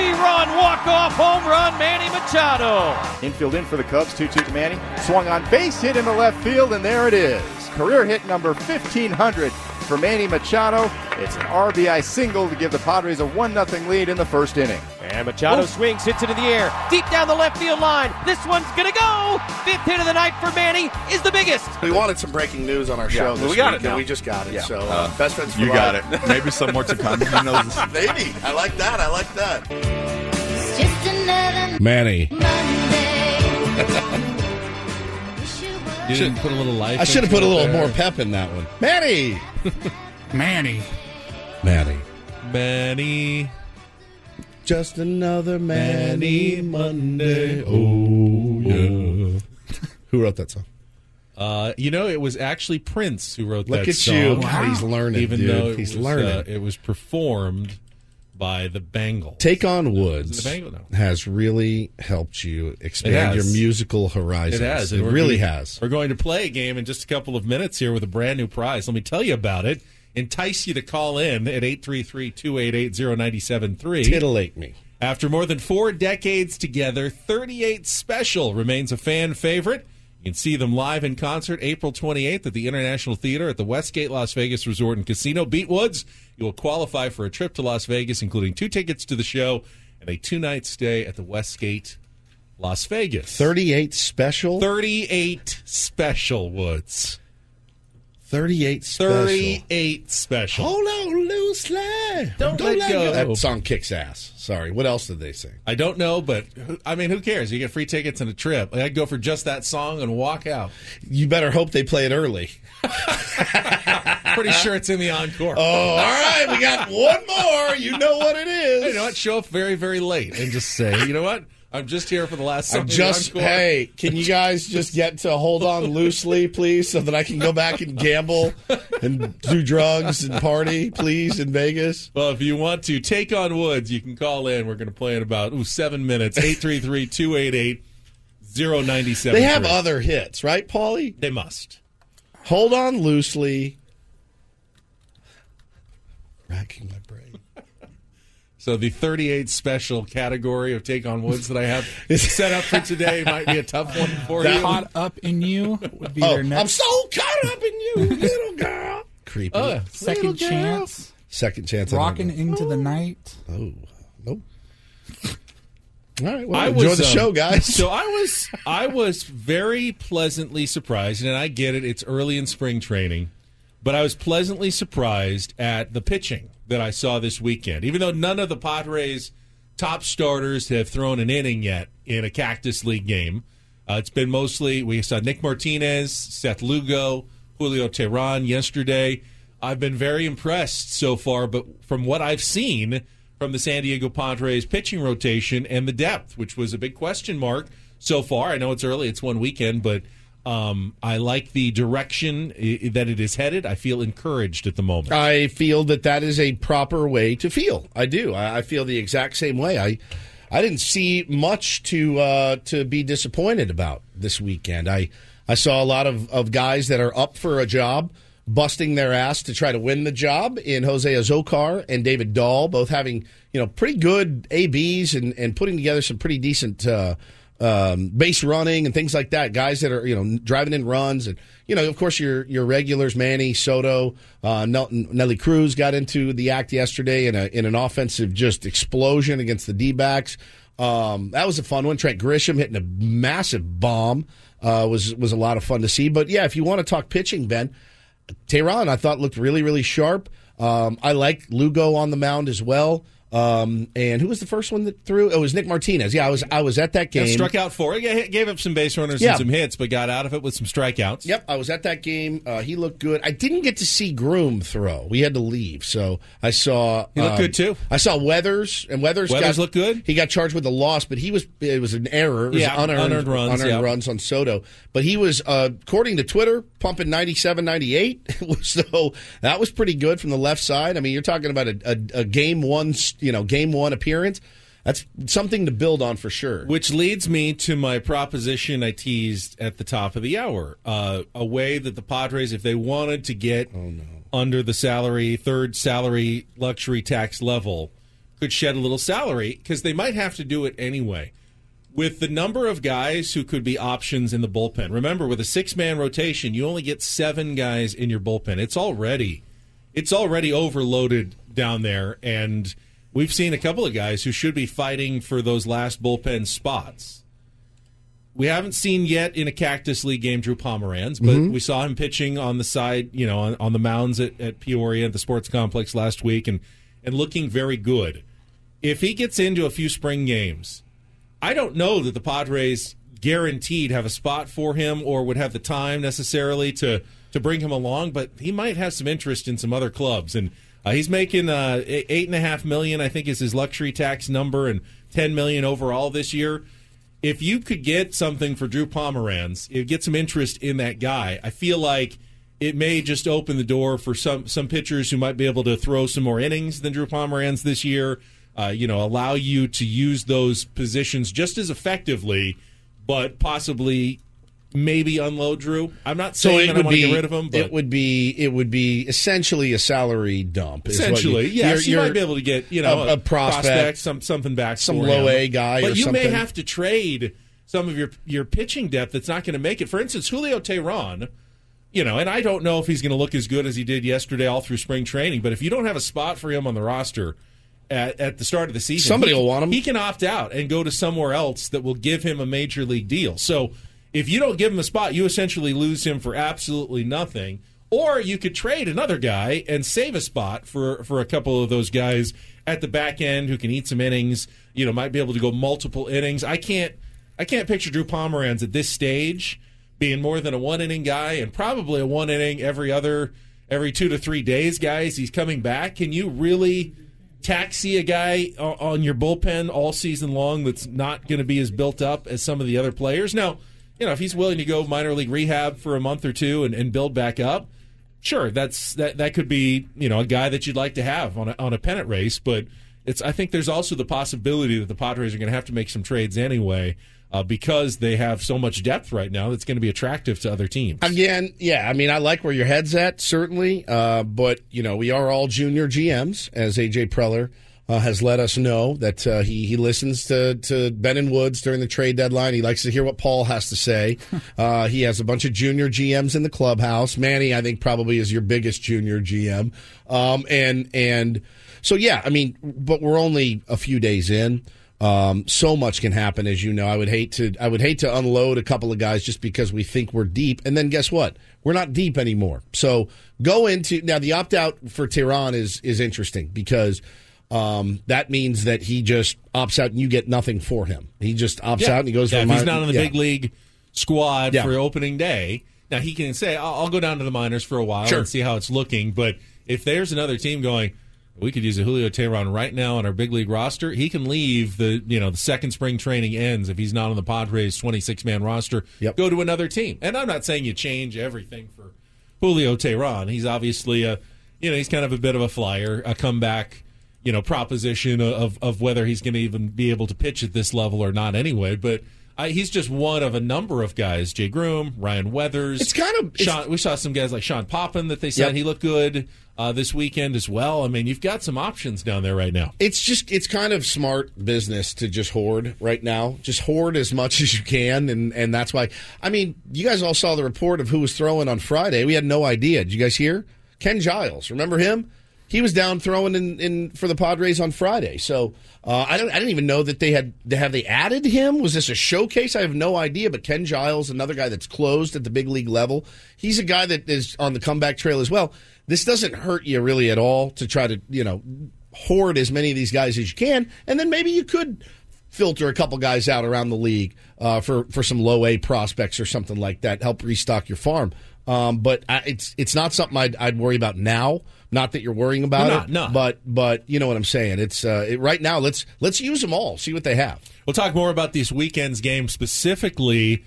Three-run walk-off home run, Manny Machado. Infield in for the Cubs, 2-2 to Manny. Swung on base hit into left field, and there it is. Career hit number 1500 for Manny Machado. It's an RBI single to give the Padres a 1-0 lead in the first inning. And Machado swings, hits it in the air, deep down the left field line. This one's gonna go. Fifth hit of the night for Manny is the biggest. We wanted some breaking news on our show. well, this we got week, it and now. We just got it. Yeah. So uh, best friends. For You got it. Maybe some more to come. Who knows? Maybe. I like that. I like that. It's just another Manny. You didn't put a little life. I should have put a little there. more pep in that one. Manny. Manny. Manny. Manny. Just another Manny Monday. Oh yeah. Who wrote that song? Uh, you know, it was actually Prince who wrote Look that song. Look at you. God, he's learning, even dude. though He's was, learning. Uh, it was performed by the Bengals. Take on Woods the Bengal? No. has really helped you expand your musical horizons. It has. It really going- has. We're going to play a game in just a couple of minutes here with a brand new prize. Let me tell you about it. Entice you to call in at 833-288-0973. Titillate me. After more than four decades together, 38 Special remains a fan favorite. You can see them live in concert April 28th at the International Theater at the Westgate Las Vegas Resort and Casino. Beat Woods, you will qualify for a trip to Las Vegas, including two tickets to the show and a two night stay at the Westgate Las Vegas. 38 special. 38 Special Woods. 38 special. 38 Special. Hold on loosely. Don't let go. That song kicks ass. Sorry. What else did they sing? I don't know, but I mean, who cares? You get free tickets and a trip. I'd go for just that song and walk out. You better hope they play it early. Pretty sure it's in the encore. Oh, all right. We got one more. You know what it is. you know what? Show up very, very late and just say, you know what? I'm just here for the last. I'm just encore." hey, can you guys just get to hold on loosely, please, so that I can go back and gamble and do drugs and party, please, in Vegas? Well, if you want to take on Woods, you can call in. We're going to play in about ooh, seven minutes. 833 288 0973. They have other hits, right, Paulie? They must. Hold on loosely. Racking my brain. So the 38 special category of Take on Woods that I have is set up for today might be a tough one for That you. Caught up in you would be Oh, their I'm so caught up in you, little girl. Creepy. Oh, second chance. Second chance. Rocking into the night. Oh, nope. All right. Well, I enjoy was, the um, show, guys. So I was I was very pleasantly surprised, and I get it; it's early in spring training, but I was pleasantly surprised at the pitching that I saw this weekend. Even though none of the Padres' top starters have thrown an inning yet in a Cactus League game, uh, it's been mostly we saw Nick Martinez, Seth Lugo, Julio Teheran yesterday. I've been very impressed so far, but from what I've seen from the San Diego Padres pitching rotation and the depth, which was a big question mark so far. I know it's early, it's one weekend, but um, I like the direction that it is headed. I feel encouraged at the moment. I feel that that is a proper way to feel. I do. I, I feel the exact same way. I I didn't see much to uh, to be disappointed about this weekend. I I saw a lot of, of guys that are up for a job, busting their ass to try to win the job in Jose Azocar and David Dahl, both having you know pretty good ABs and, and putting together some pretty decent uh, um, base running and things like that. Guys that are you know driving in runs and you know of course your your regulars Manny Soto, uh, Nelly Cruz got into the act yesterday in a in an offensive just explosion against the D backs. Um, that was a fun one. Trent Grisham hitting a massive bomb uh, was was a lot of fun to see. But yeah, if you want to talk pitching, Ben, Teheran, I thought looked really, really sharp. Um, I like Lugo on the mound as well. Um, and who was the first one that threw? It was Nick Martinez. Yeah, I was I was at that Yeah, game. struck out four. He gave up some base runners Yeah. and some hits, but got out of it with some strikeouts. Yep, I was at that game. Uh, he looked good. I didn't get to see Groome throw. We had to leave, so I saw. He looked um, good, too. I saw Weathers, and Weathers. Weathers got, looked good? He got charged with a loss, but he was. It was an error. It was Yeah, unearned, unearned runs, unearned yeah. runs on Soto. But he was, uh, according to Twitter, pumping 97, 98. so that was pretty good from the left side. I mean, you're talking about a, a, a game one, you know, game one appearance. That's something to build on for sure. Which leads me to my proposition I teased at the top of the hour. Uh, a way that the Padres, if they wanted to get under the salary, third salary luxury tax level, could shed a little salary because they might have to do it anyway. With the number of guys who could be options in the bullpen, remember with a six man rotation, you only get seven guys in your bullpen. It's already it's already overloaded down there, and we've seen a couple of guys who should be fighting for those last bullpen spots. We haven't seen yet in a Cactus League game Drew Pomeranz, but Mm-hmm. we saw him pitching on the side, you know, on, on the mounds at, at Peoria at the sports complex last week, and and looking very good. If he gets into a few spring games, I don't know that the Padres guaranteed have a spot for him or would have the time necessarily to to bring him along, but he might have some interest in some other clubs. And uh, he's making uh, eight and a half million, I think, is his luxury tax number, and ten million overall this year. If you could get something for Drew Pomeranz, get some interest in that guy. I feel like it may just open the door for some some pitchers who might be able to throw some more innings than Drew Pomeranz this year. Uh, you know, allow you to use those positions just as effectively, but possibly maybe unload Drew. I'm not So saying it that I want to be get rid of him, but it would be it would be essentially a salary dump. what you- essentially, yes, you're- you might be able to get you know a, a prospect, some something back, some low him. A guy, but you may have to trade some of your your pitching depth that's not going to make it. For instance, Julio Teheran. You know, and I don't know if he's going to look as good as he did yesterday all through spring training. But if you don't have a spot for him on the roster at, at the start of the season, Somebody he- will want him. He can opt out and go to somewhere else that will give him a major league deal. So if you don't give him a spot, you essentially lose him for absolutely nothing. Or you could trade another guy and save a spot for for a couple of those guys at the back end who can eat some innings. You know, might be able to go multiple innings. I can't I can't picture Drew Pomeranz at this stage being more than a one inning guy and probably a one inning every other every two to three days, guys. He's coming back. Can you really taxi a guy on your bullpen all season long that's not going to be as built up as some of the other players? Now, you know, if he's willing to go minor league rehab for a month or two and, and build back up, sure, that's that that could be you know a guy that you'd like to have on a, on a pennant race. But it's I think there's also the possibility that the Padres are going to have to make some trades anyway. Uh, because they have so much depth right now, that's going to be attractive to other teams. Again, yeah, I mean, I like where your head's at, certainly. Uh, but, you know, we are all junior GMs, as A.J. Preller uh, has let us know that uh, he, he listens to, to Ben and Woods during the trade deadline. He likes to hear what Paul has to say. Uh, he has a bunch of junior GMs in the clubhouse. Manny, I think, probably is your biggest junior GM. Um, and, and so, yeah, I mean, but we're only a few days in. Um, so much can happen, as you know. I would hate to, I would hate to unload a couple of guys just because we think we're deep, and then guess what? We're not deep anymore. So go into now. The opt out for Teheran is is interesting because um, that means that he just opts out and you get nothing for him. He just opts Yeah. out and he goes. Yeah, if he's not in the yeah. big league squad for opening day. Now he can say, "I'll, I'll go down to the minors for a while Sure. and see how it's looking." But if there's another team going, we could use a Julio Teheran right now on our big league roster. He can leave the you know the second spring training ends if he's not on the Padres 26 man roster. Yep. Go to another team. And I'm not saying you change everything for Julio Teheran. He's obviously a you know he's kind of a bit of a flyer, a comeback you know proposition of of whether he's going to even be able to pitch at this level or not anyway. But I, he's just one of a number of guys. Jay Groome, Ryan Weathers. It's kind of- it's- Sean, we saw some guys like Sean Poppen that they said Yep. he looked good uh, this weekend as well. I mean, you've got some options down there right now. It's just it's kind of smart business to just hoard right now. Just hoard as much as you can, and and that's why. I mean, you guys all saw the report of who was throwing on Friday. We had no idea. Did you guys hear? Ken Giles, remember him? He was down throwing in, in for the Padres on Friday. So uh, I don't I didn't even know that they had have they added him. Was this a showcase? I have no idea. But Ken Giles, another guy that's closed at the big league level, he's a guy that is on the comeback trail as well. This doesn't hurt you really at all to try to you know hoard as many of these guys as you can, and then maybe you could filter a couple guys out around the league uh, for for some low A prospects or something like that. Help restock your farm. Um, but I, it's it's not something I'd, I'd worry about now. Not that you're worrying about No, it, no, but but you know what I'm saying. It's uh, it, right now. Let's let's use them all. See what they have. We'll talk more about these weekend's games, specifically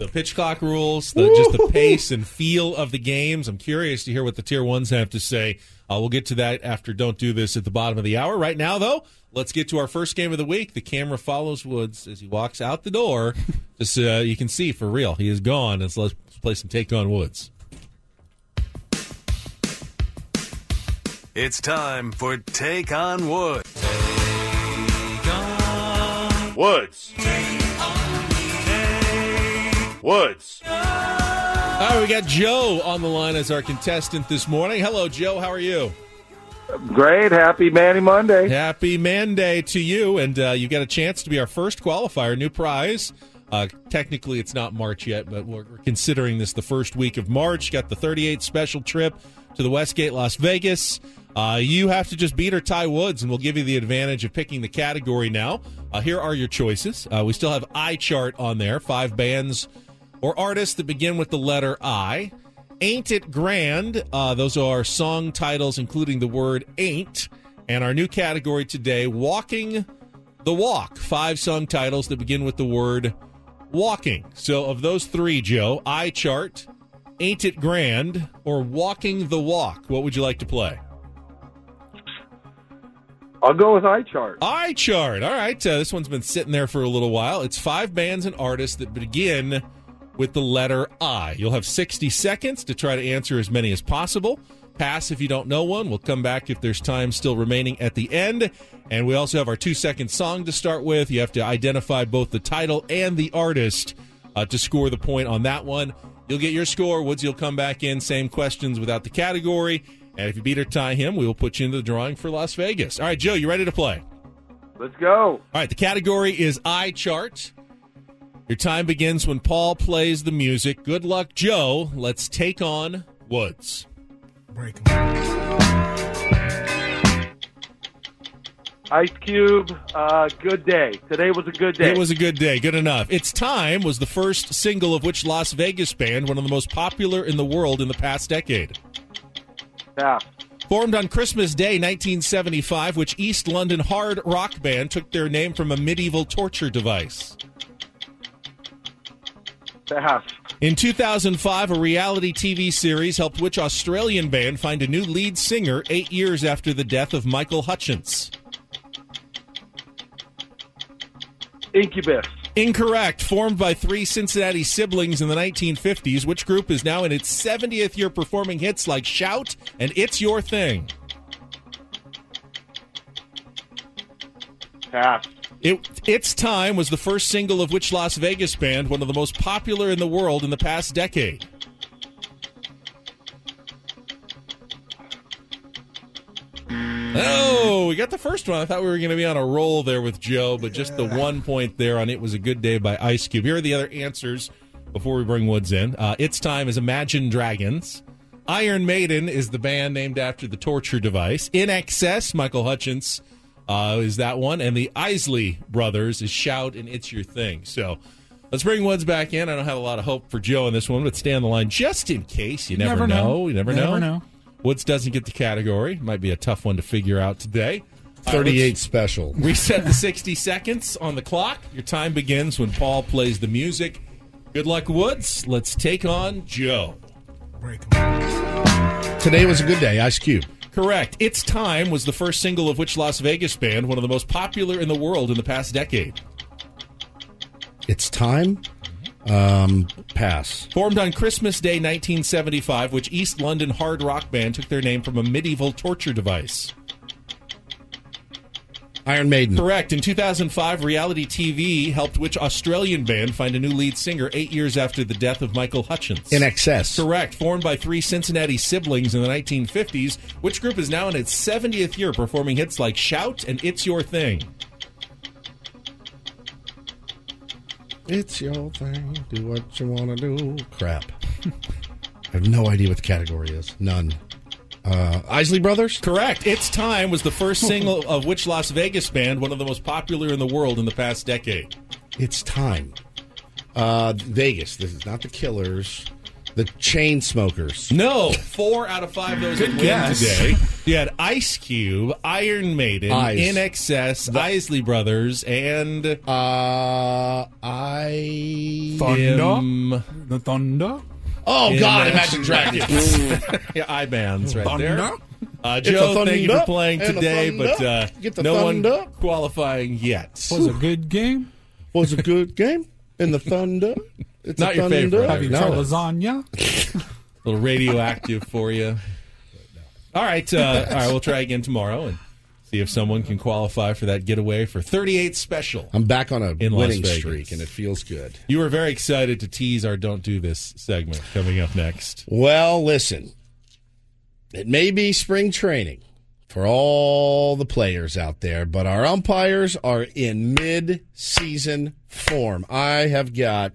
the pitch clock rules, the, just the pace and feel of the games. I'm curious to hear what the tier ones have to say. Uh, we'll get to that after Don't Do This at the bottom of the hour. Right now, though, let's get to our first game of the week. The camera follows Woods as he walks out the door. Just uh, you can see for real, he is gone. And so let's play some Take on Woods. It's time for Take on Wood. Woods. Woods. All right, we got Joe on the line as our contestant this morning. Hello, Joe. How are you? Great. Happy Manny Monday. Happy Monday to you, and uh, you got a chance to be our first qualifier. New prize. Uh, technically, it's not March yet, but we're, we're considering this the first week of March. Got the 38 special trip to the Westgate, Las Vegas. Uh, you have to just beat or tie Woods, and we'll give you the advantage of picking the category now. Uh, here are your choices. Uh, we still have I chart on there, five bands or artists that begin with the letter I. Ain't It Grand? Uh, those are song titles, including the word ain't. And our new category today, Walking the Walk. Five song titles that begin with the word walking. So, of those three, Joe, I chart, Ain't It Grand, or Walking the Walk, what would you like to play? I'll go with iChart. I chart. All right. Uh, this one's been sitting there for a little while. It's five bands and artists that begin with the letter I. You'll have 60 seconds to try to answer as many as possible. Pass if you don't know one. We'll come back if there's time still remaining at the end. And we also have our two second song to start with. You have to identify both the title and the artist uh, to score the point on that one. You'll get your score. Woods, you'll come back in. Same questions without the category. And if you beat or tie him, we will put you into the drawing for Las Vegas. All right, Joe, you ready to play? Let's go. All right, the category is I chart. Your time begins when Paul plays the music. Good luck, Joe. Let's take on Woods. Break Ice Cube, uh, good day. Today was a good day. It was a good day. Good enough. It's Time was the first single of which Las Vegas band, one of the most popular in the world in the past decade. Pass. Formed on Christmas Day 1975, which East London hard rock band took their name from a medieval torture device. Pass. In 2005, a reality TV series helped which Australian band find a new lead singer eight years after the death of Michael Hutchence? Incubus. Incorrect. Formed by three Cincinnati siblings in the 1950s, which group is now in its 70th year performing hits like Shout and It's Your Thing? Pass. It, It's Time was the first single of which Las Vegas band, one of the most popular in the world in the past decade? Oh, we got the first one. I thought we were going to be on a roll there with Joe, but just the one point there on It Was a Good Day by Ice Cube. Here are the other answers before we bring Woods in. Uh, it's Time is Imagine Dragons. Iron Maiden is the band named after the torture device. INXS, Michael Hutchence uh, is that one. And the Isley Brothers is Shout and It's Your Thing. So let's bring Woods back in. I don't have a lot of hope for Joe in this one, but stay on the line just in case. You never, Never know. know. You never, Never know. know. Woods doesn't get the category. Might be a tough one to figure out today. 38 let's special. Reset the 60 seconds on the clock. Your time begins when Paul plays the music. Good luck, Woods. Let's take on Joe. Today was a good day. Ice Cube. Correct. It's Time was the first single of which Las Vegas band, one of the most popular in the world in the past decade. It's time. Um, pass. Formed on Christmas Day 1975, which East London hard rock band took their name from a medieval torture device. Iron Maiden. Correct. In 2005, reality TV helped which Australian band find a new lead singer eight years after the death of Michael Hutchence? In excess. Correct. Formed by three Cincinnati siblings in the 1950s, which group is now in its 70th year performing hits like Shout and It's Your Thing? It's your thing. Do what you want to do. Crap. I have no idea what the category is. None. Uh, Isley Brothers? Correct. It's Time was the first single of which Las Vegas band, one of the most popular in the world in the past decade? It's time. Uh, Vegas. This is not the Killers. The Chainsmokers. No, four out of five of those Good that win today. You had Ice Cube, Iron Maiden, Ice. INXS, Isley Brothers, and Uh, I. Thunder? Im- The Thunder? Oh, God, Imagine Imagine Dragons. yeah, I bands right there. Thunder? Uh, Joe, thank you for thunder playing and a today, thunder. but uh, Get the no thunder. one qualifying yet. Was a good game? Was a good game. In the Thunder. It's Not a your thunder. favorite, Have you No. tried lasagna? A little radioactive for you. All right, uh, all right. We'll try again tomorrow and see if someone can qualify for that getaway for 38 special. I'm back on a In Las winning Vegas. streak, and it feels good. You were very excited to tease our "Don't Do This" segment coming up next. Well, listen, it may be spring training for all the players out there, but our umpires are in mid season form. I have got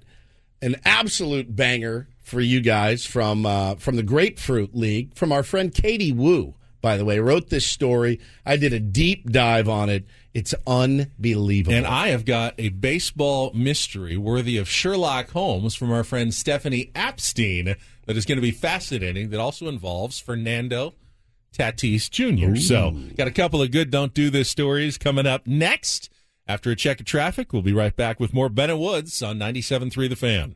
an absolute banger for you guys from uh, from the Grapefruit League from our friend Katie Woo. By the way, wrote this story. I did a deep dive on it. It's unbelievable. And I have got a baseball mystery worthy of Sherlock Holmes from our friend Stephanie Apstein that is going to be fascinating. That also involves Fernando Tatis Jr. So, got a couple of good "Don't Do This" stories coming up next. After a check of traffic, we'll be right back with more Ben and Woods on 97.3 The Fan.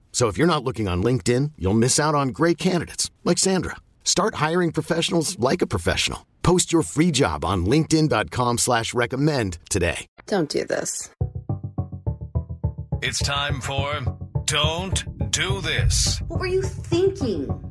So if you're not looking on LinkedIn, you'll miss out on great candidates like Sandra. Start hiring professionals like a professional. Post your free job on linkedin.com slash recommend today. Don't do this. It's time for Don't Do This. What were you thinking?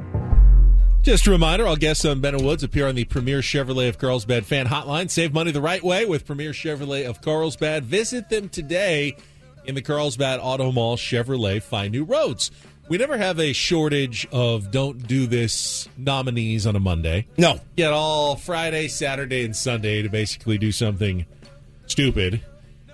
Just a reminder, all guests on um, Ben and Woods appear on the Premier Chevrolet of Carlsbad fan hotline. Save money the right way with Premier Chevrolet of Carlsbad. Visit them today in the Carlsbad Auto Mall Chevrolet. Find new roads. We never have a shortage of don't do this nominees on a Monday. No. Get all Friday, Saturday, and Sunday to basically do something stupid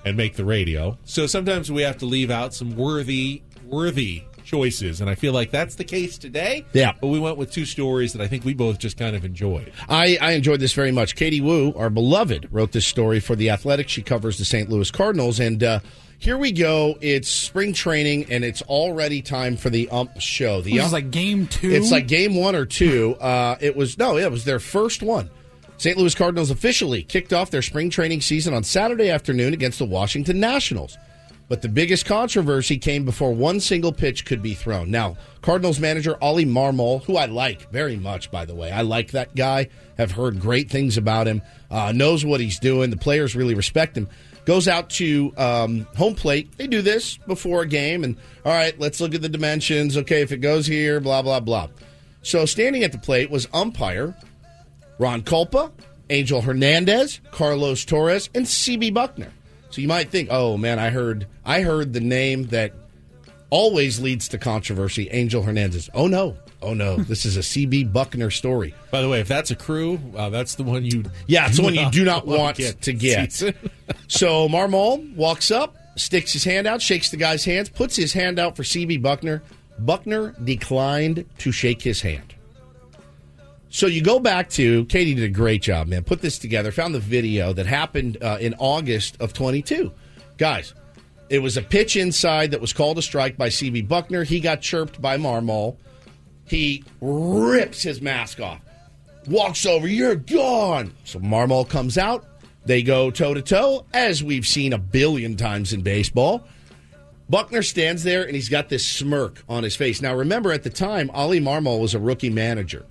and make the radio. So sometimes we have to leave out some worthy, worthy choices, and I feel like that's the case today. Yeah. But we went with two stories that I think we both just kind of enjoyed. I, I enjoyed this very much. Katie Woo, our beloved, wrote this story for The Athletic. She covers the St. Louis Cardinals. And uh, here we go. It's spring training, and it's already time for the ump show. The This is ump, like game two. It's like game one or two. Uh, it was, no, it was their first one. St. Louis Cardinals officially kicked off their spring training season on Saturday afternoon against the Washington Nationals. But the biggest controversy came before one single pitch could be thrown. Now, Cardinals manager Ollie Marmol, who I like very much, by the way, I like that guy, have heard great things about him, uh, knows what he's doing. The players really respect him. Goes out to um, home plate. They do this before a game, and all right, let's look at the dimensions. Okay, if it goes here, blah, blah, blah. So standing at the plate was umpire Ron Kulpa, Angel Hernandez, Carlos Torres, and CB Bucknor. So you might think, oh man, I heard I heard the name that always leads to controversy, Angel Hernandez. Oh no. Oh no, this is a CB Bucknor story. By the way, if that's a crew, uh, that's the one you. Yeah, it's the do one you do not wanna get to get. so Marmol walks up, sticks his hand out, shakes the guy's hands, puts his hand out for CB Bucknor. Bucknor declined to shake his hand. So you go back to Katie did a great job, man. Put this together. Found the video that happened uh, in August of 22. Guys, it was a pitch inside that was called a strike by CB Bucknor. He got chirped by Marmol. He rips his mask off, walks over. You're gone. So Marmol comes out. They go toe to toe, as we've seen a billion times in baseball. Bucknor stands there and he's got this smirk on his face. Now, remember, at the time, Ollie Marmol was a rookie manager.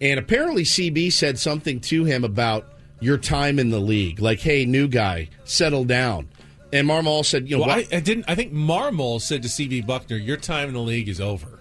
And apparently, CB said something to him about your time in the league. Like, hey, new guy, settle down. And Marmol said, you know, Well, what? I, I didn't. I think Marmol said to CB Bucknor, "Your time in the league is over.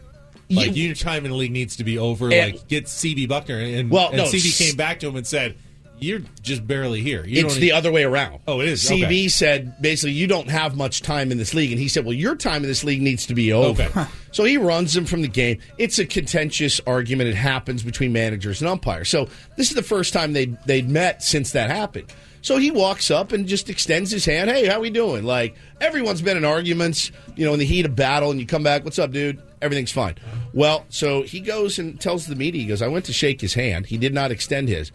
Like you, your time in the league needs to be over. And- like get CB Bucknor." And, Well, and no, CB came back to him and said, "You're just barely here. You it's don't the even- other way around. Oh, it is. CB Okay. said basically, you don't have much time in this league, and he said, well, your time in this league needs to be over. Okay. so he runs him from the game. It's a contentious argument. It happens between managers and umpires. So this is the first time they they'd met since that happened. So he walks up and just extends his hand. Hey, how we doing? Like everyone's been in arguments, you know, in the heat of battle, and you come back. What's up, dude? Everything's fine. Well, so he goes and tells the media. He goes, I went to shake his hand. He did not extend his.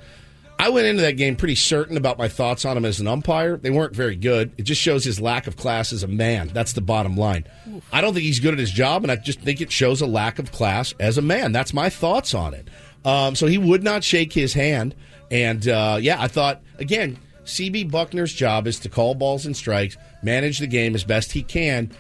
I went into that game pretty certain about my thoughts on him as an umpire. They weren't very good. It just shows his lack of class as a man. That's the bottom line. I don't think he's good at his job, and I just think it shows a lack of class as a man. That's my thoughts on it. Um, so he would not shake his hand. And uh, yeah, I thought, again, CB Bucknor's job is to call balls and strikes, manage the game as best he can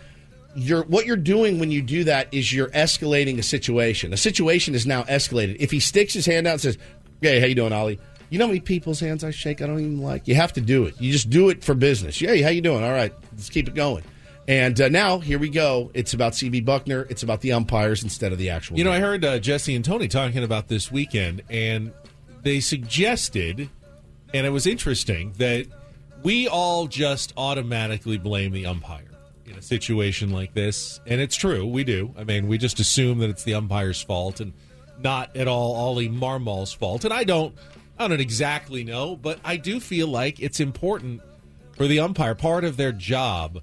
you're what you're doing when you do that is you're escalating a situation. A situation is now escalated. If he sticks his hand out and says, "Hey, how you doing, Ollie?" You know how many people's hands I shake? I don't even like. You have to do it. You just do it for business. Hey, how you doing? All right, let's keep it going. And uh, now here we go. It's about CB Bucknor. It's about the umpires instead of the actual. You know, I heard uh, Jesse and Tony talking about this weekend, and they suggested, and it was interesting, that we all just automatically blame the umpire in a situation like this. And it's true, we do. I mean, we just assume that it's the umpire's fault and not at all Ollie Marmol's fault. And I don't, I don't exactly know, but I do feel like it's important for the umpire. Part of their job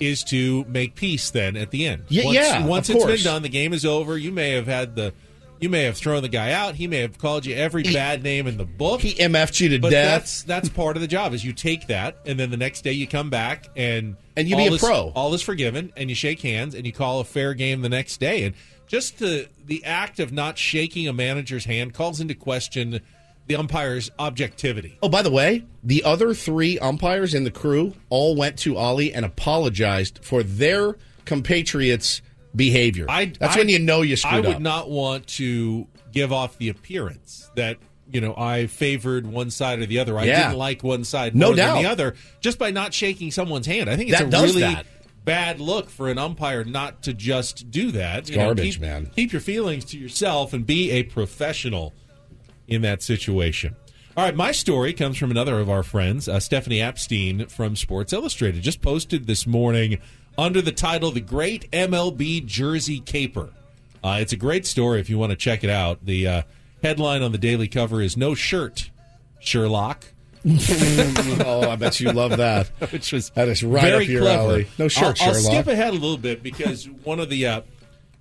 is to make peace then at the end. Yeah, once, yeah, Once it's course. been done, the game is over. You may have had the, you may have thrown the guy out. He may have called you every bad name in the book. He MF'd you to but death. That's that's part of the job. Is you take that, and then the next day you come back and And you be a is- pro. All is forgiven, and you shake hands and you call a fair game the next day. And just the the act of not shaking a manager's hand calls into question the umpire's objectivity. Oh, by the way, the other three umpires in the crew all went to Ollie and apologized for their compatriots' behavior. I, That's I- when you know you screwed up. I would up. not want to give off the appearance that you know I favored one side or the other. I Yeah. didn't like one side No more than the other just by not shaking someone's hand. I think it's That a really that. bad look for an umpire not to just do that. It's You know, garbage, keep- man. Keep your feelings to yourself and be a professional in that situation. All right, my story comes from another of our friends, uh, Stephanie Apstein from Sports Illustrated. Just posted this morning under the title "The Great MLB Jersey Caper." Uh, it's a great story if you want to check it out. The uh, headline on the daily cover is "No Shirt, Sherlock." oh, I bet you love that. Which was that is right very up your clever. alley. No shirt, I'll, I'll Sherlock. skip ahead a little bit because one of the uh,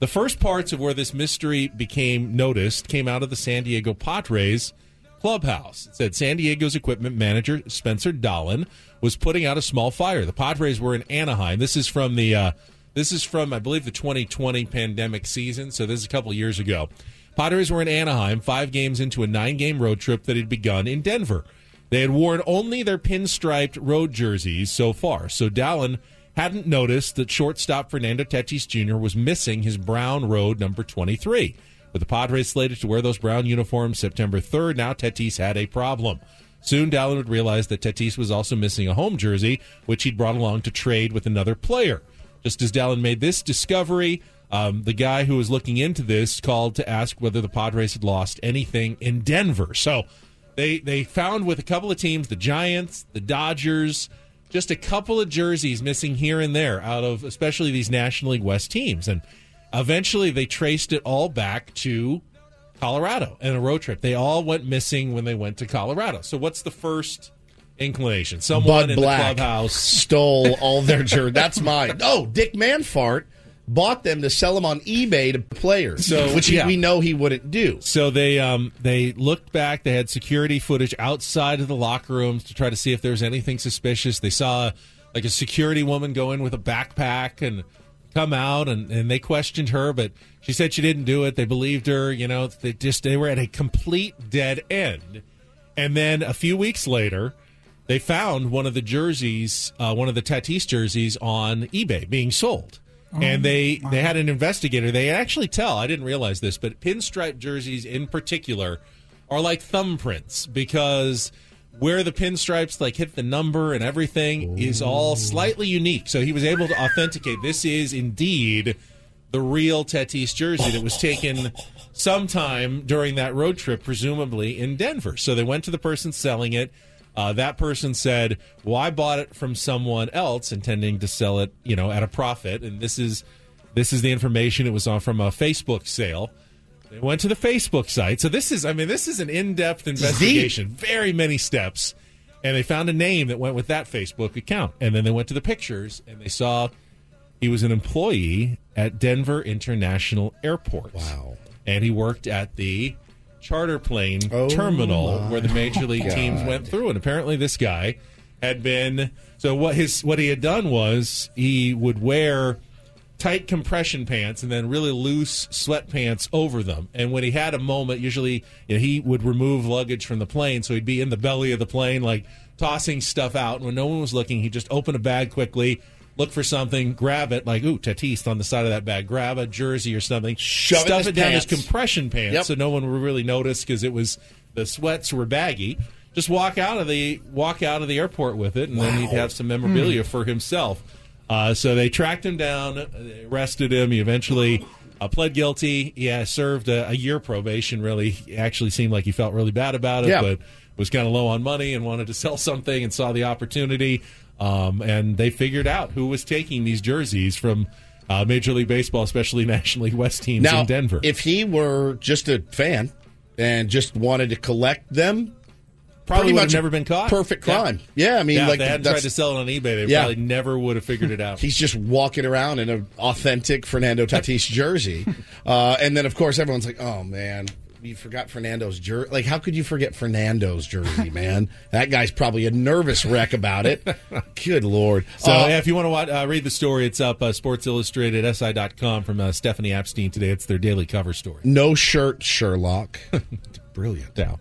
the first parts of where this mystery became noticed came out of the San Diego Padres clubhouse. It said San Diego's equipment manager Spencer Dolan was putting out a small fire. The Padres were in Anaheim. This is from the uh, this is from I believe the 2020 pandemic season. So this is a couple years ago. Padres were in Anaheim, five games into a nine game road trip that had begun in Denver. They had worn only their pinstriped road jerseys so far. So Dallin hadn't noticed that shortstop Fernando Tatis Jr. was missing his brown road number 23. With the Padres slated to wear those brown uniforms September 3rd, now Tatis had a problem. Soon Dallin would realize that Tatis was also missing a home jersey, which he'd brought along to trade with another player. Just as Dallin made this discovery, um, the guy who was looking into this called to ask whether the Padres had lost anything in Denver. So they they found with a couple of teams, the Giants, the Dodgers, just a couple of jerseys missing here and there out of especially these National League West teams, and eventually they traced it all back to Colorado and a road trip. They all went missing when they went to Colorado. So what's the first inclination? Someone Bud in Black the clubhouse stole all their jerseys. That's mine. Oh, Dick Manfart bought them to sell them on eBay to players, So, which he- yeah. we know he wouldn't do. So they um, they looked back. They had security footage outside of the locker rooms to try to see if there was anything suspicious. They saw like a security woman go in with a backpack and come out, and, and they questioned her, but she said she didn't do it. They believed her. You know, they just they were at a complete dead end. And then a few weeks later, they found one of the jerseys, uh, one of the Tatis jerseys, on eBay being sold. And oh, they they had an investigator. They actually tell. I didn't realize this, but pinstripe jerseys in particular are like thumbprints because where the pinstripes like hit the number and everything is all oh. slightly unique. So he was able to authenticate this is indeed the real Tatis jersey that was taken sometime during that road trip, presumably in Denver. So they went to the person selling it. Uh, that person said, "Well, I bought it from someone else, intending to sell it, you know, at a profit." And this is this is the information. It was on from a Facebook sale. They went to the Facebook site. So this is, I mean, this is an in-depth investigation. Very many steps, and they found a name that went with that Facebook account. And then they went to the pictures, and they saw he was an employee at Denver International Airport. Wow. And he worked at the charter plane oh terminal where the major league teams went through. And apparently this guy had been so what his what he had done was he would wear tight compression pants and then really loose sweatpants over them. And when he had a moment, usually you know, he would remove luggage from the plane, so he'd be in the belly of the plane, like tossing stuff out. And when no one was looking, he'd just open a bag quickly, look for something, grab it, like ooh, Tatis on the side of that bag, grab a jersey or something, Shove it stuff his it down his compression pants, Yep. so no one would really notice because it was the sweats were baggy. Just walk out of the walk out of the airport with it, and then he'd have some memorabilia for himself. Uh, so they tracked him down, uh, arrested him. He eventually uh, pled guilty. Yeah, served a, a year probation. Really, He actually seemed like he felt really bad about it, Yeah. but was kind of low on money and wanted to sell something and saw the opportunity. Um, and they figured out who was taking these jerseys from uh, Major League Baseball, especially National League West teams Now, in Denver. if he were just a fan and just wanted to collect them, Probably would have much never been caught. Perfect crime. Yeah, I mean, yeah, like they hadn't tried to sell it on eBay, they Yeah. probably never would have figured it out. He's just walking around in an authentic Fernando Tatis jersey, uh, and then of course everyone's like, "Oh man, you forgot Fernando's jersey." Like, how could you forget Fernando's jersey, man? that guy's probably a nervous wreck about it. Good lord! So Uh, yeah, if you want to watch, uh, read the story, it's up uh, Sports Illustrated, SI.com from uh, Stephanie Apstein today. It's their daily cover story. no shirt, Sherlock. Brilliant. Yeah.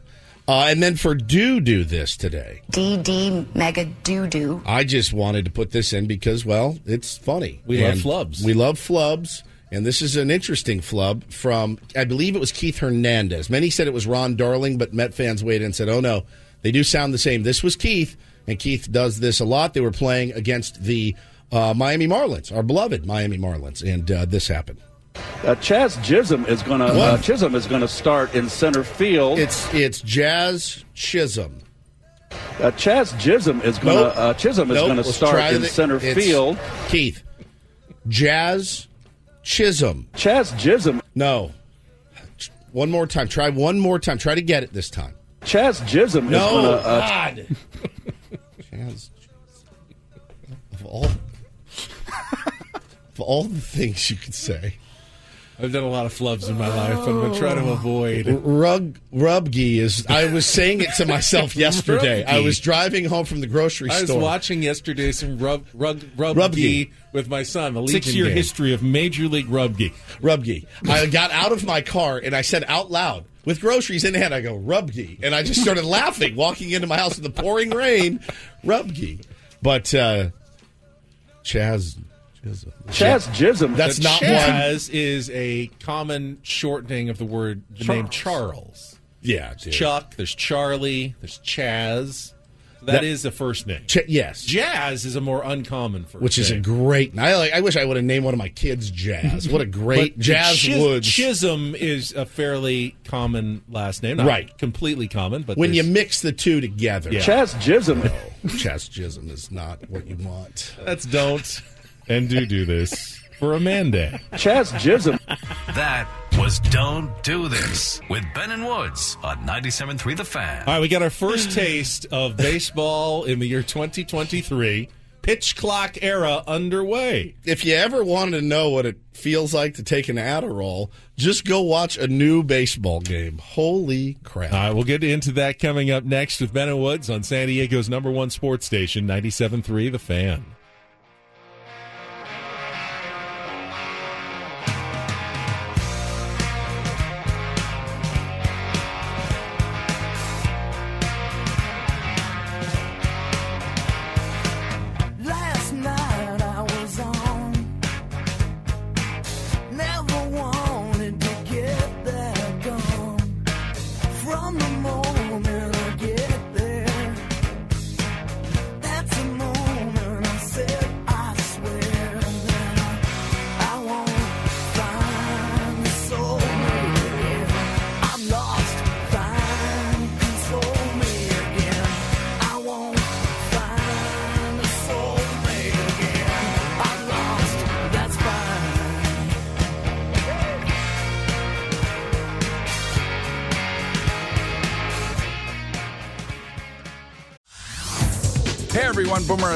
Uh, and then for do do this today. DD Mega do do. I just wanted to put this in because, well, it's funny. We love flubs. We love flubs. And this is an interesting flub from, I believe it was Keith Hernandez. Many said it was Ron Darling, but Met fans weighed in and said, oh no, they do sound the same. This was Keith, and Keith does this a lot. They were playing against the uh, Miami Marlins, our beloved Miami Marlins, and uh, this happened. Uh, Chaz Chisholm is going to uh, Chisholm is going to start in center field. It's it's Jazz Chisholm. Uh, Chaz Chisholm is going to Nope. uh, Chisholm is Nope. going to start in the- center field. Keith, Jazz Chisholm. Chaz Chisholm. No. One more time. Try one more time. Try to get it this time. Chaz Chisholm No, to. Uh, God. Jazz. Of all, of all the things you could say, I've done a lot of flubs in my life, but I'm going to try to avoid. Rug Rubgy is. I was saying it to myself yesterday. I was driving home from the grocery store. I was watching yesterday some rub rug rub Rubgy. with my son. The six year game. history of Major League Rubgy. Rubgy. I got out of my car and I said out loud, with groceries in hand, I go, Rubgy. And I just started laughing, walking into my house in the pouring rain, Rubgy. But uh, Chaz. Chisholm. Chaz Chisholm. That's The not one. Chaz is a common shortening of the word the name Charles. Yeah, dude. Chuck. There's Charlie. There's Chaz. That- that is the first name. Ch- yes. Jazz is a more uncommon first Which is a great. I like. I wish I would have named one of my kids Jazz. What a great Jazz Chis- Woods. Chisholm is a fairly common last name, not Right. Completely common, but when you mix the two together, Yeah. Chaz Chisholm. Chaz Chisholm is not what you want. Let's don't and do do this for a man day. Chaz Chisholm. That was Don't Do This with Ben and Woods on 97.3 The Fan. All right, we got our first taste of baseball in the year 2023. Pitch clock era underway. If you ever wanted to know what it feels like to take an Adderall, just go watch a new baseball game. Holy crap. All right, we'll get into that coming up next with Ben and Woods on San Diego's number one sports station, 97.3 The Fan.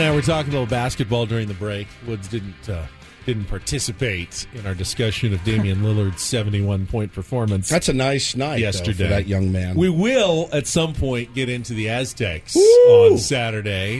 And I were talking about basketball during the break. Woods didn't uh, didn't participate in our discussion of Damian Lillard's 71 point performance. That's a nice night though, yesterday. for that young man. We will at some point get into the Aztecs Woo! on Saturday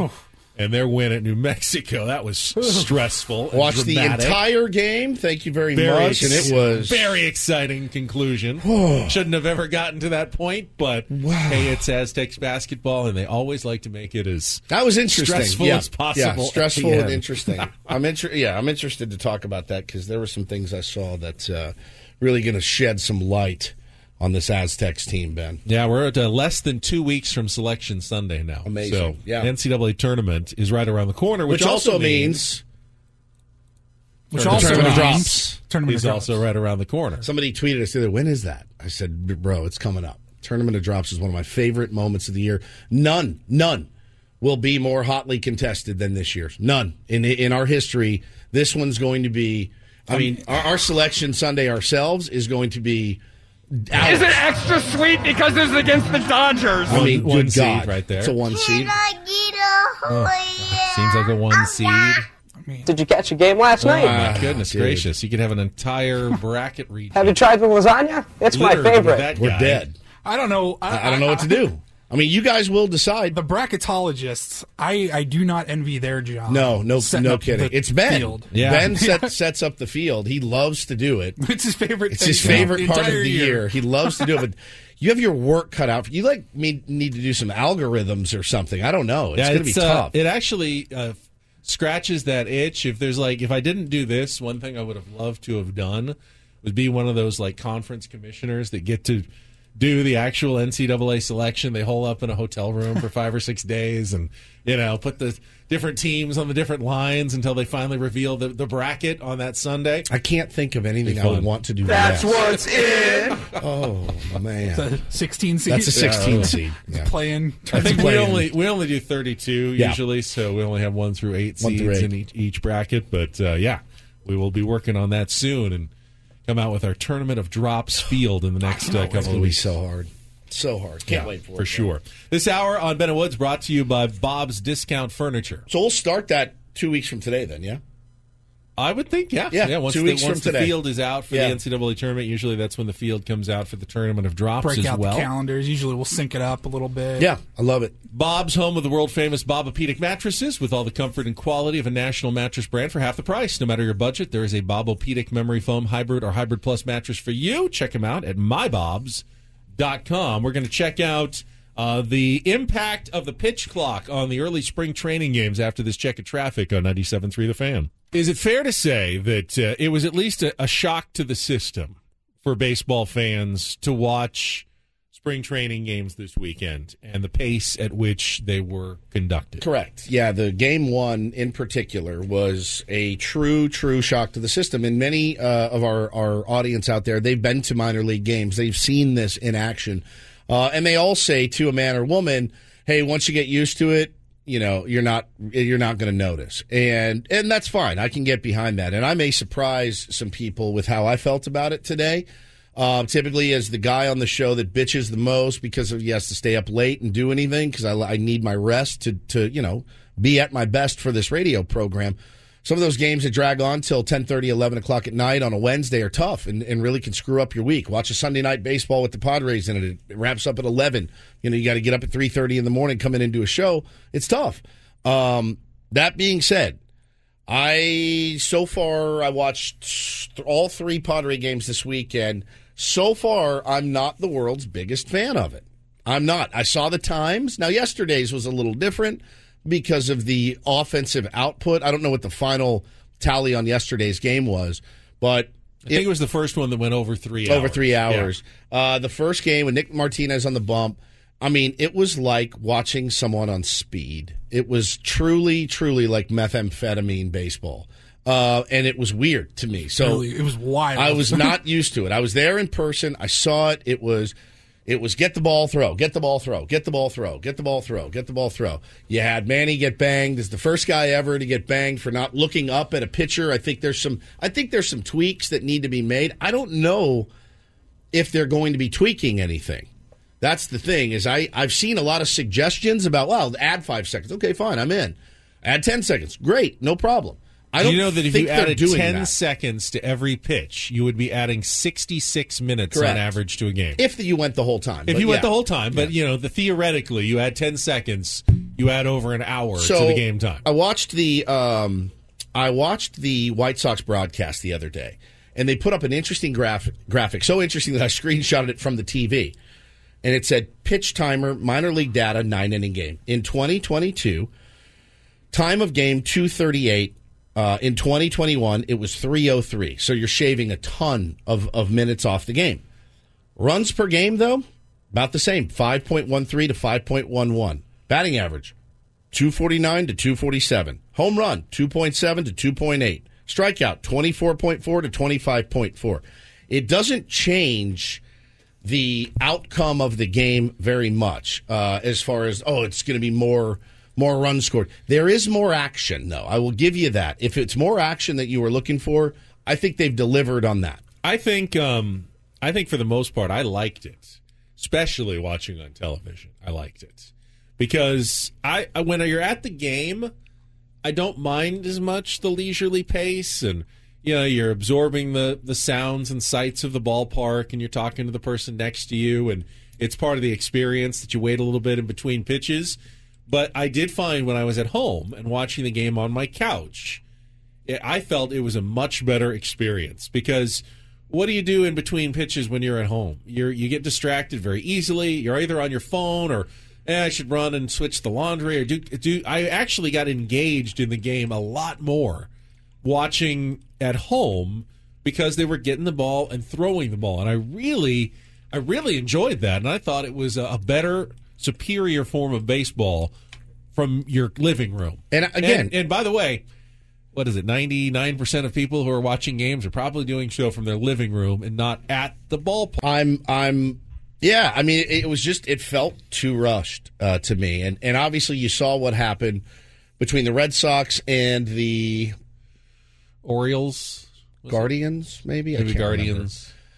and their win at New Mexico. That was stressful. Watched the entire game. Thank you very, Very much. And it was very exciting conclusion. Shouldn't have ever gotten to that point, but hey, it's Aztecs basketball, and they always like to make it as That was interesting. stressful yeah. as possible. Yeah, stressful and interesting. I'm inter- Yeah, I'm interested to talk about that because there were some things I saw that uh, really going to shed some light on this Aztecs team, Ben. Yeah, we're at uh, less than two weeks from Selection Sunday now. Amazing. So, Yeah. NCAA tournament is right around the corner, which, Which also means Which Tournament also of means drops. Tournament is drops. also right around the corner. Somebody tweeted us the other. When is that? I said, bro, it's coming up. Tournament of Drops is one of my favorite moments of the year. None, none will be more hotly contested than this year's. None in in our history. This one's going to be. I mean, our, our selection Sunday ourselves is going to be. Hours. Is it extra sweet because this is against the Dodgers? I mean, One good seed God, right there. It's a one seed. Oh, seems like a one seed. Did you catch a game last Oh night? my ah, goodness gracious! You could have an entire bracket region. Have you tried the lasagna? It's my Littered with favorite. that We're dead. I don't know. I, I don't know what to do. I mean, you guys will decide. The bracketologists, I, I do not envy their job. No, no, no kidding. It's Ben. field. Ben set, sets up the field. He loves to do it. It's his favorite. It's thing his favorite part of the year. He loves to do it. But you have your work cut out. You like me need to do some algorithms or something. I don't know. It's Yeah, going to be uh, tough. It actually uh, scratches that itch. If there's like, if I didn't do this, one thing I would have loved to have done would be one of those like conference commissioners that get to do the actual NCAA selection. They hole up in a hotel room for five or six days, and you know, put the different teams on the different lines until they finally reveal the, the bracket on that Sunday. I can't think of anything I would want to do. That's next. what's in. Oh man, It's a 16 seed. That's a 16 Yeah. seed. Yeah. Playing. I think we only we only do thirty two Yeah. usually, so we only have one through eight One seeds through eight. in each, each bracket. But uh, yeah, we will be working on that soon and come out with our tournament of drops field in the next uh, couple of weeks. so hard, so hard. Can't Yeah, wait for, for it. For sure. This hour on Ben and Woods brought to you by Bob's Discount Furniture. So we'll start that two weeks from today. Then, yeah. I would think, yeah, Yeah, Once, two the, weeks once from the today. field is out for Yeah. the NCAA tournament, usually that's when the field comes out for the tournament of drops Break as out well. the calendars. Usually we'll sync it up a little bit. Yeah, I love it. Bob's home of the world famous Bobopedic mattresses with all the comfort and quality of a national mattress brand for half the price. No matter your budget, there is a Bobopedic memory foam hybrid or hybrid plus mattress for you. Check them out at mybobs.com. We're going to check out uh, the impact of the pitch clock on the early spring training games after this check of traffic on 97.3 The Fan. Is it fair to say that uh, it was at least a, a shock to the system for baseball fans to watch spring training games this weekend and the pace at which they were conducted? Correct. Yeah, the game one in particular was a true, true shock to the system. And many uh, of our, our audience out there, they've been to minor league games. They've seen this in action. Uh, and they all say to a man or woman, hey, once you get used to it, you know, you're not you're not going to notice. And and that's fine. I can get behind that. And I may surprise some people with how I felt about it today. Um, typically, as the guy on the show that bitches the most because of he has to stay up late and do anything because I, I need my rest to to you know be at my best for this radio program. Some of those games that drag on till 10, 30 11 o'clock at night on a Wednesday are tough and, and really can screw up your week. Watch a Sunday night baseball with the Padres in it. It wraps up at 11. You know, you got to get up at 3.30 in the morning, coming into a show. It's tough. Um, that being said, I so far I watched th- all three Padre games this weekend. So far, I'm not the world's biggest fan of it. I'm not. I saw the times. Now yesterday's was a little different because of the offensive output. I don't know what the final tally on yesterday's game was, but I think it, was the first one that went over three over hours. three hours. Uh, the first game with Nick Martinez on the bump. I mean, it was like watching someone on speed. It was truly, truly like methamphetamine baseball. Uh, and it was weird to me. So Really, it was wild. I was not used to it. I was there in person. I saw it. It was it was get the ball, throw, get the ball, throw, get the ball, throw, get the ball, throw, get the ball, throw. You had Manny get banged. Is the first guy ever to get banged for not looking up at a pitcher. I think there's some I think there's some tweaks that need to be made. I don't know if they're going to be tweaking anything. That's the thing is I I've seen a lot of suggestions about well add five seconds okay fine I'm in add ten seconds great no problem I Do don't you know that if you added 10 that. seconds to every pitch, you would be adding 66 minutes Correct. on average to a game? if you went the whole time If you went the whole time, but you know, the theoretically, you add 10 seconds, you add over an hour so to the game time. I watched the um, I watched the White Sox broadcast the other day, and they put up an interesting graphic. Graphic so interesting that I screenshotted it from the TV, and it said pitch timer, minor league data, nine inning game in 2022. Time of game 238. Uh, in 2021, it was 303. So you're shaving a ton of, of minutes off the game. Runs per game, though, about the same 5.13 to 5.11. Batting average 249 to 247. Home run 2.7 to 2.8. Strikeout 24.4 to 25.4. It doesn't change the outcome of the game very much uh, as far as oh it's going to be more more runs scored. There is more action though. I will give you that. If it's more action that you were looking for, I think they've delivered on that. I think um, I think for the most part I liked it, especially watching on television. I liked it because I when you're at the game, I don't mind as much the leisurely pace and you know you're absorbing the the sounds and sights of the ballpark and you're talking to the person next to you and it's part of the experience that you wait a little bit in between pitches but I did find when I was at home and watching the game on my couch it, I felt it was a much better experience because what do you do in between pitches when you're at home? You're you get distracted very easily. You're either on your phone or eh, I should run and switch the laundry or do do I actually got engaged in the game a lot more watching at home because they were getting the ball and throwing the ball. And I really I really enjoyed that. And I thought it was a better superior form of baseball from your living room. And again- and, and by the way, what is it? 99% of people who are watching games are probably doing so from their living room and not at the ballpark. I'm I'm yeah, I mean it, was just it felt too rushed uh, to me. And and obviously you saw what happened between the Red Sox and the Orioles, Guardians, maybe? Can't remember.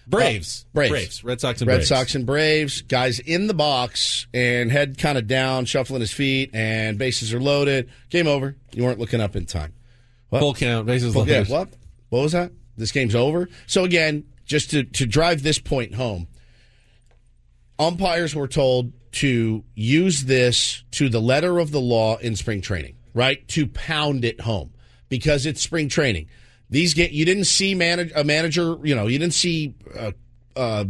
Braves. Braves. Braves. Red Sox and Braves. Red Braves. Sox and Braves. Guys in the box and head kind of down, shuffling his feet, and bases are loaded. Game over. You weren't looking up in time. What? Full count, bases Full- loaded. yeah, what? What was that? This game's over. So again, just to to drive this point home, umpires were told to use this to the letter of the law in spring training, right? To pound it home because it's spring training. These get you didn't see manage, a manager, you know, you didn't see uh, uh,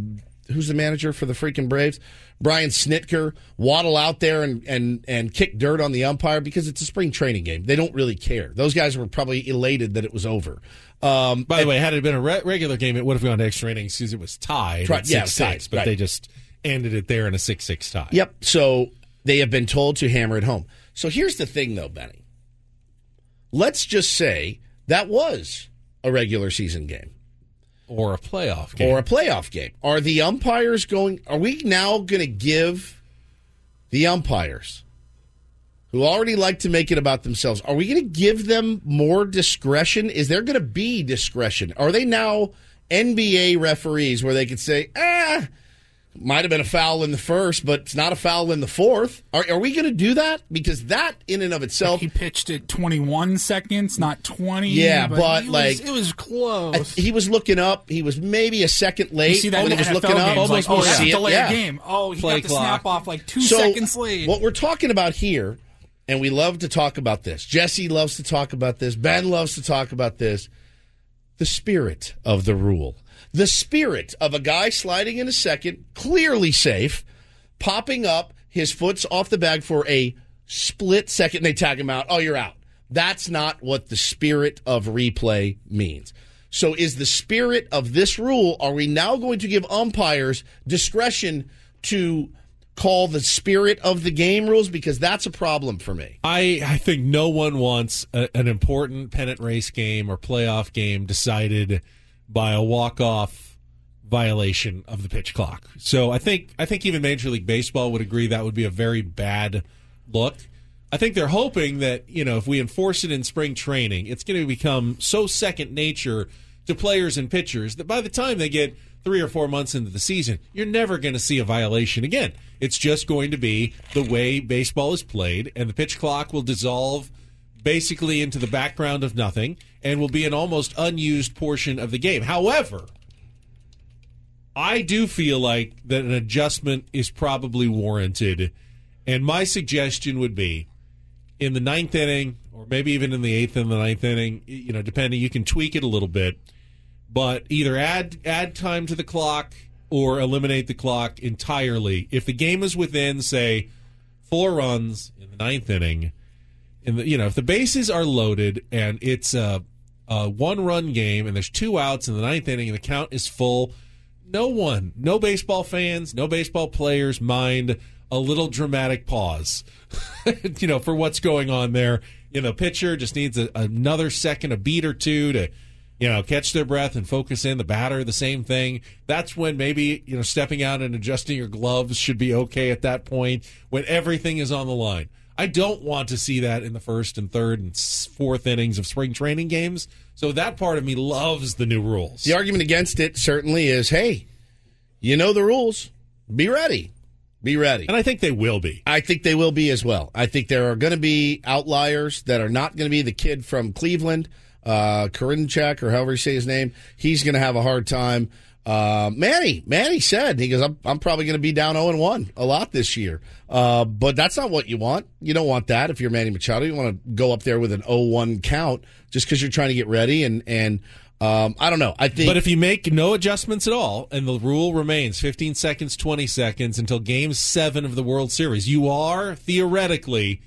who's the manager for the freaking Braves, Brian Snitker, waddle out there and and and kick dirt on the umpire because it's a spring training game. They don't really care. Those guys were probably elated that it was over. Um, By the way, had it been a re- regular game, it would have gone to extra innings because it was tied. Yeah, 6-6, tied, but right. they just ended it there in a 6 6 tie. Yep. So they have been told to hammer it home. So here's the thing, though, Benny. Let's just say that was a regular season game Or a playoff game. or a playoff game. Are the umpires going? Are we now going to give the umpires who already like to make it about themselves? Are we going to give them more discretion? Is there going to be discretion? Are they now NBA referees where they could say, ah, might have been a foul in the first, but it's not a foul in the fourth? Are, are we going to do that? Because that, in and of itself, He pitched it 21 seconds, not 20. Yeah, but, he like- was, it was close. I- he was looking up. He was maybe a second late you see that when he was NFL looking up. games, like, oh, You that's see it? delay Yeah. game. Oh, he Play got the snap off like two So, seconds late. What we're talking about here, and we love to talk about this. Jesse loves to talk about this. Ben loves to talk about this. The spirit of the rule. The spirit of a guy sliding in a second, clearly safe, popping up, his foot's off the bag for a split second. They tag him out. Oh, you're out. That's not what the spirit of replay means. So, is the spirit of this rule, are we now going to give umpires discretion to call the spirit of the game rules? Because that's a problem for me. I, I think no one wants a, an important pennant race game or playoff game decided by a walk off violation of the pitch clock. So I think I think even Major League Baseball would agree that would be a very bad look. I think they're hoping that you know if we enforce it in spring training, it's going to become so second nature to players and pitchers that by the time they get three or four months into the season, you're never going to see a violation again. It's just going to be the way baseball is played, and the pitch clock will dissolve basically into the background of nothing and will be an almost unused portion of the game. However, I do feel like that an adjustment is probably warranted, and my suggestion would be in the ninth inning, or maybe even in the eighth and the ninth inning, you know, depending, you can tweak it a little bit, but either add add time to the clock or eliminate the clock entirely. If the game is within, say, four runs in the ninth inning, the, you know, if the bases are loaded and it's a, a one run game and there's two outs in the ninth inning and the count is full, no one, no baseball fans, no baseball players mind a little dramatic pause, you know, for what's going on there. You know, pitcher just needs a, another second, a beat or two to, you know, catch their breath and focus in. The batter, the same thing. That's when maybe, you know, stepping out and adjusting your gloves should be okay at that point when everything is on the line. I don't want to see that in the first and third and fourth innings of spring training games. So that part of me loves the new rules. The argument against it certainly is hey, you know the rules. Be ready. Be ready. And I think they will be. I think they will be as well. I think there are going to be outliers that are not going to be the kid from Cleveland, uh, Karinchak, or however you say his name. He's going to have a hard time. Uh, Manny, Manny said he goes, I'm, I'm probably going to be down 0 1 a lot this year. Uh, but that's not what you want. You don't want that if you're Manny Machado. You want to go up there with an 0 1 count just because you're trying to get ready. And, and um, I don't know. I think. But if you make no adjustments at all, and the rule remains 15 seconds, 20 seconds until Game Seven of the World Series, you are theoretically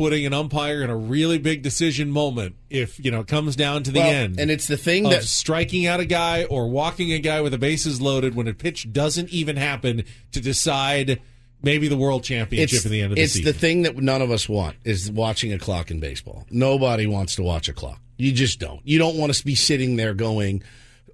putting an umpire in a really big decision moment if you know it comes down to the Well, end. and it's the thing of that- striking out a guy or walking a guy with the bases loaded when a pitch doesn't even happen to decide maybe the World Championship at the end of the season. it's the thing that none of us want is watching a clock in baseball. Nobody wants to watch a clock. You just don't. You don't want to be sitting there going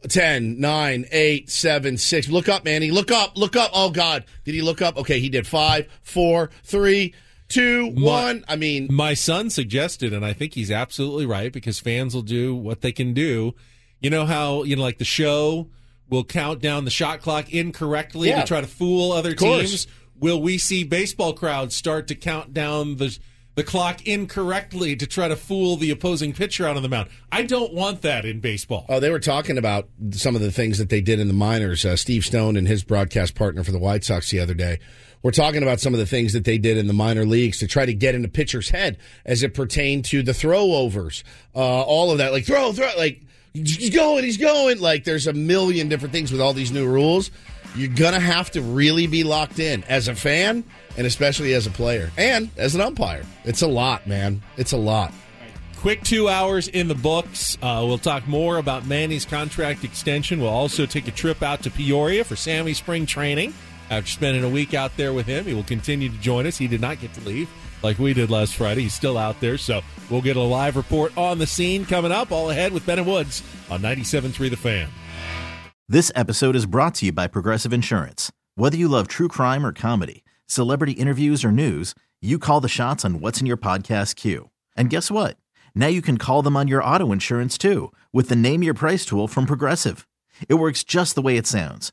10, 9, 8, 7, 6. Look up, Manny. Look up. Look up. Oh, God. Did he look up? Okay, he did 5, 4, 3, 2, 1. I mean, my son suggested, and I think he's absolutely right because fans will do what they can do. You know how you know, like the show will count down the shot clock incorrectly Yeah. to try to fool other teams. Will we see baseball crowds start to count down the the clock incorrectly to try to fool the opposing pitcher out on the mound? I don't want that in baseball. Oh, they were talking about some of the things that they did in the minors. Uh, Steve Stone and his broadcast partner for the White Sox the other day were talking about some of the things that they did in the minor leagues to try to get in a pitcher's head as it pertained to the throwovers, uh, all of that. Like throw, throw, like he's going, he's going. Like there's a million different things with all these new rules. You're gonna have to really be locked in as a fan and especially as a player and as an umpire. It's a lot, man. It's a lot. Quick two hours in the books. Uh, we'll talk more about Manny's contract extension. We'll also take a trip out to Peoria for Sammy's spring training. After spending a week out there with him, he will continue to join us. He did not get to leave like we did last Friday. He's still out there, so we'll get a live report on the scene coming up. All ahead with Ben and Woods on 97.3 The Fan. This episode is brought to you by Progressive Insurance. Whether you love true crime or comedy, celebrity interviews or news, you call the shots on what's in your podcast queue. And guess what? Now you can call them on your auto insurance too with the Name Your Price tool from Progressive. It works just the way it sounds.